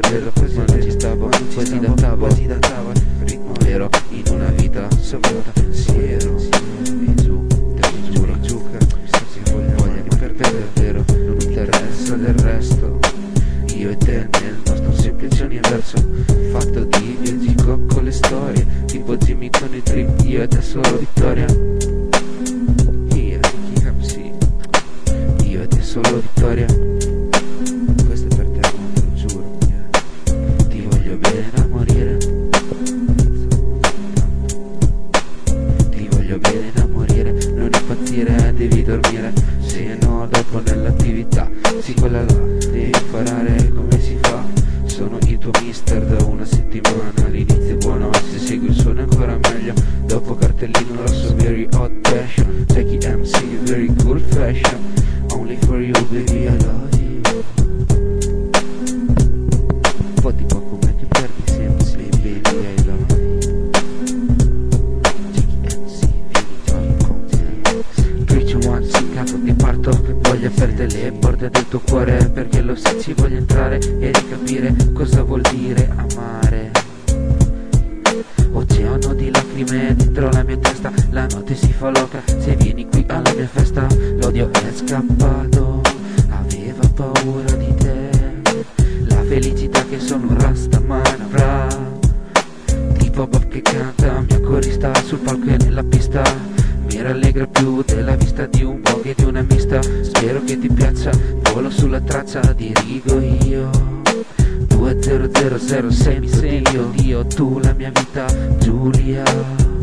arreso Ma non ci stavo, quasi da cavo Ritmo vero in una vita sopra Siero e giù, te lo giuro Giù che mi voglia di perdere davvero Non interessa del resto. Io e te nel nostro semplice universo Fatto di viaggi con le storie Tipo Jimmy con i trip Io e te solo vittoria. Io e te solo vittoria dormire. Se no dopo nell'attività Sì quella là, devi imparare come si fa. Sono il tuo mister da una settimana L'inizio è buono se segui il suono è ancora meglio. Dopo cartellino rosso very hot passion Jackie MC very cool fashion. Only for you baby I love you parto Voglio aperte le porte del tuo cuore Perché lo sai ci voglio entrare E ricapire cosa vuol dire amare. Oceano di lacrime dentro la mia testa La notte si fa loca se vieni qui alla mia festa L'odio è scappato, aveva paura di te La felicità che sono un rastaman avrà Tipo Bob che canta, mia corista sul palco e nella pista Mi rallegra più della vista di un po' che di una mista Spero che ti piaccia, volo sulla traccia, dirigo io. 20006 mi sei io, Dio, tu la mia vita, Giulia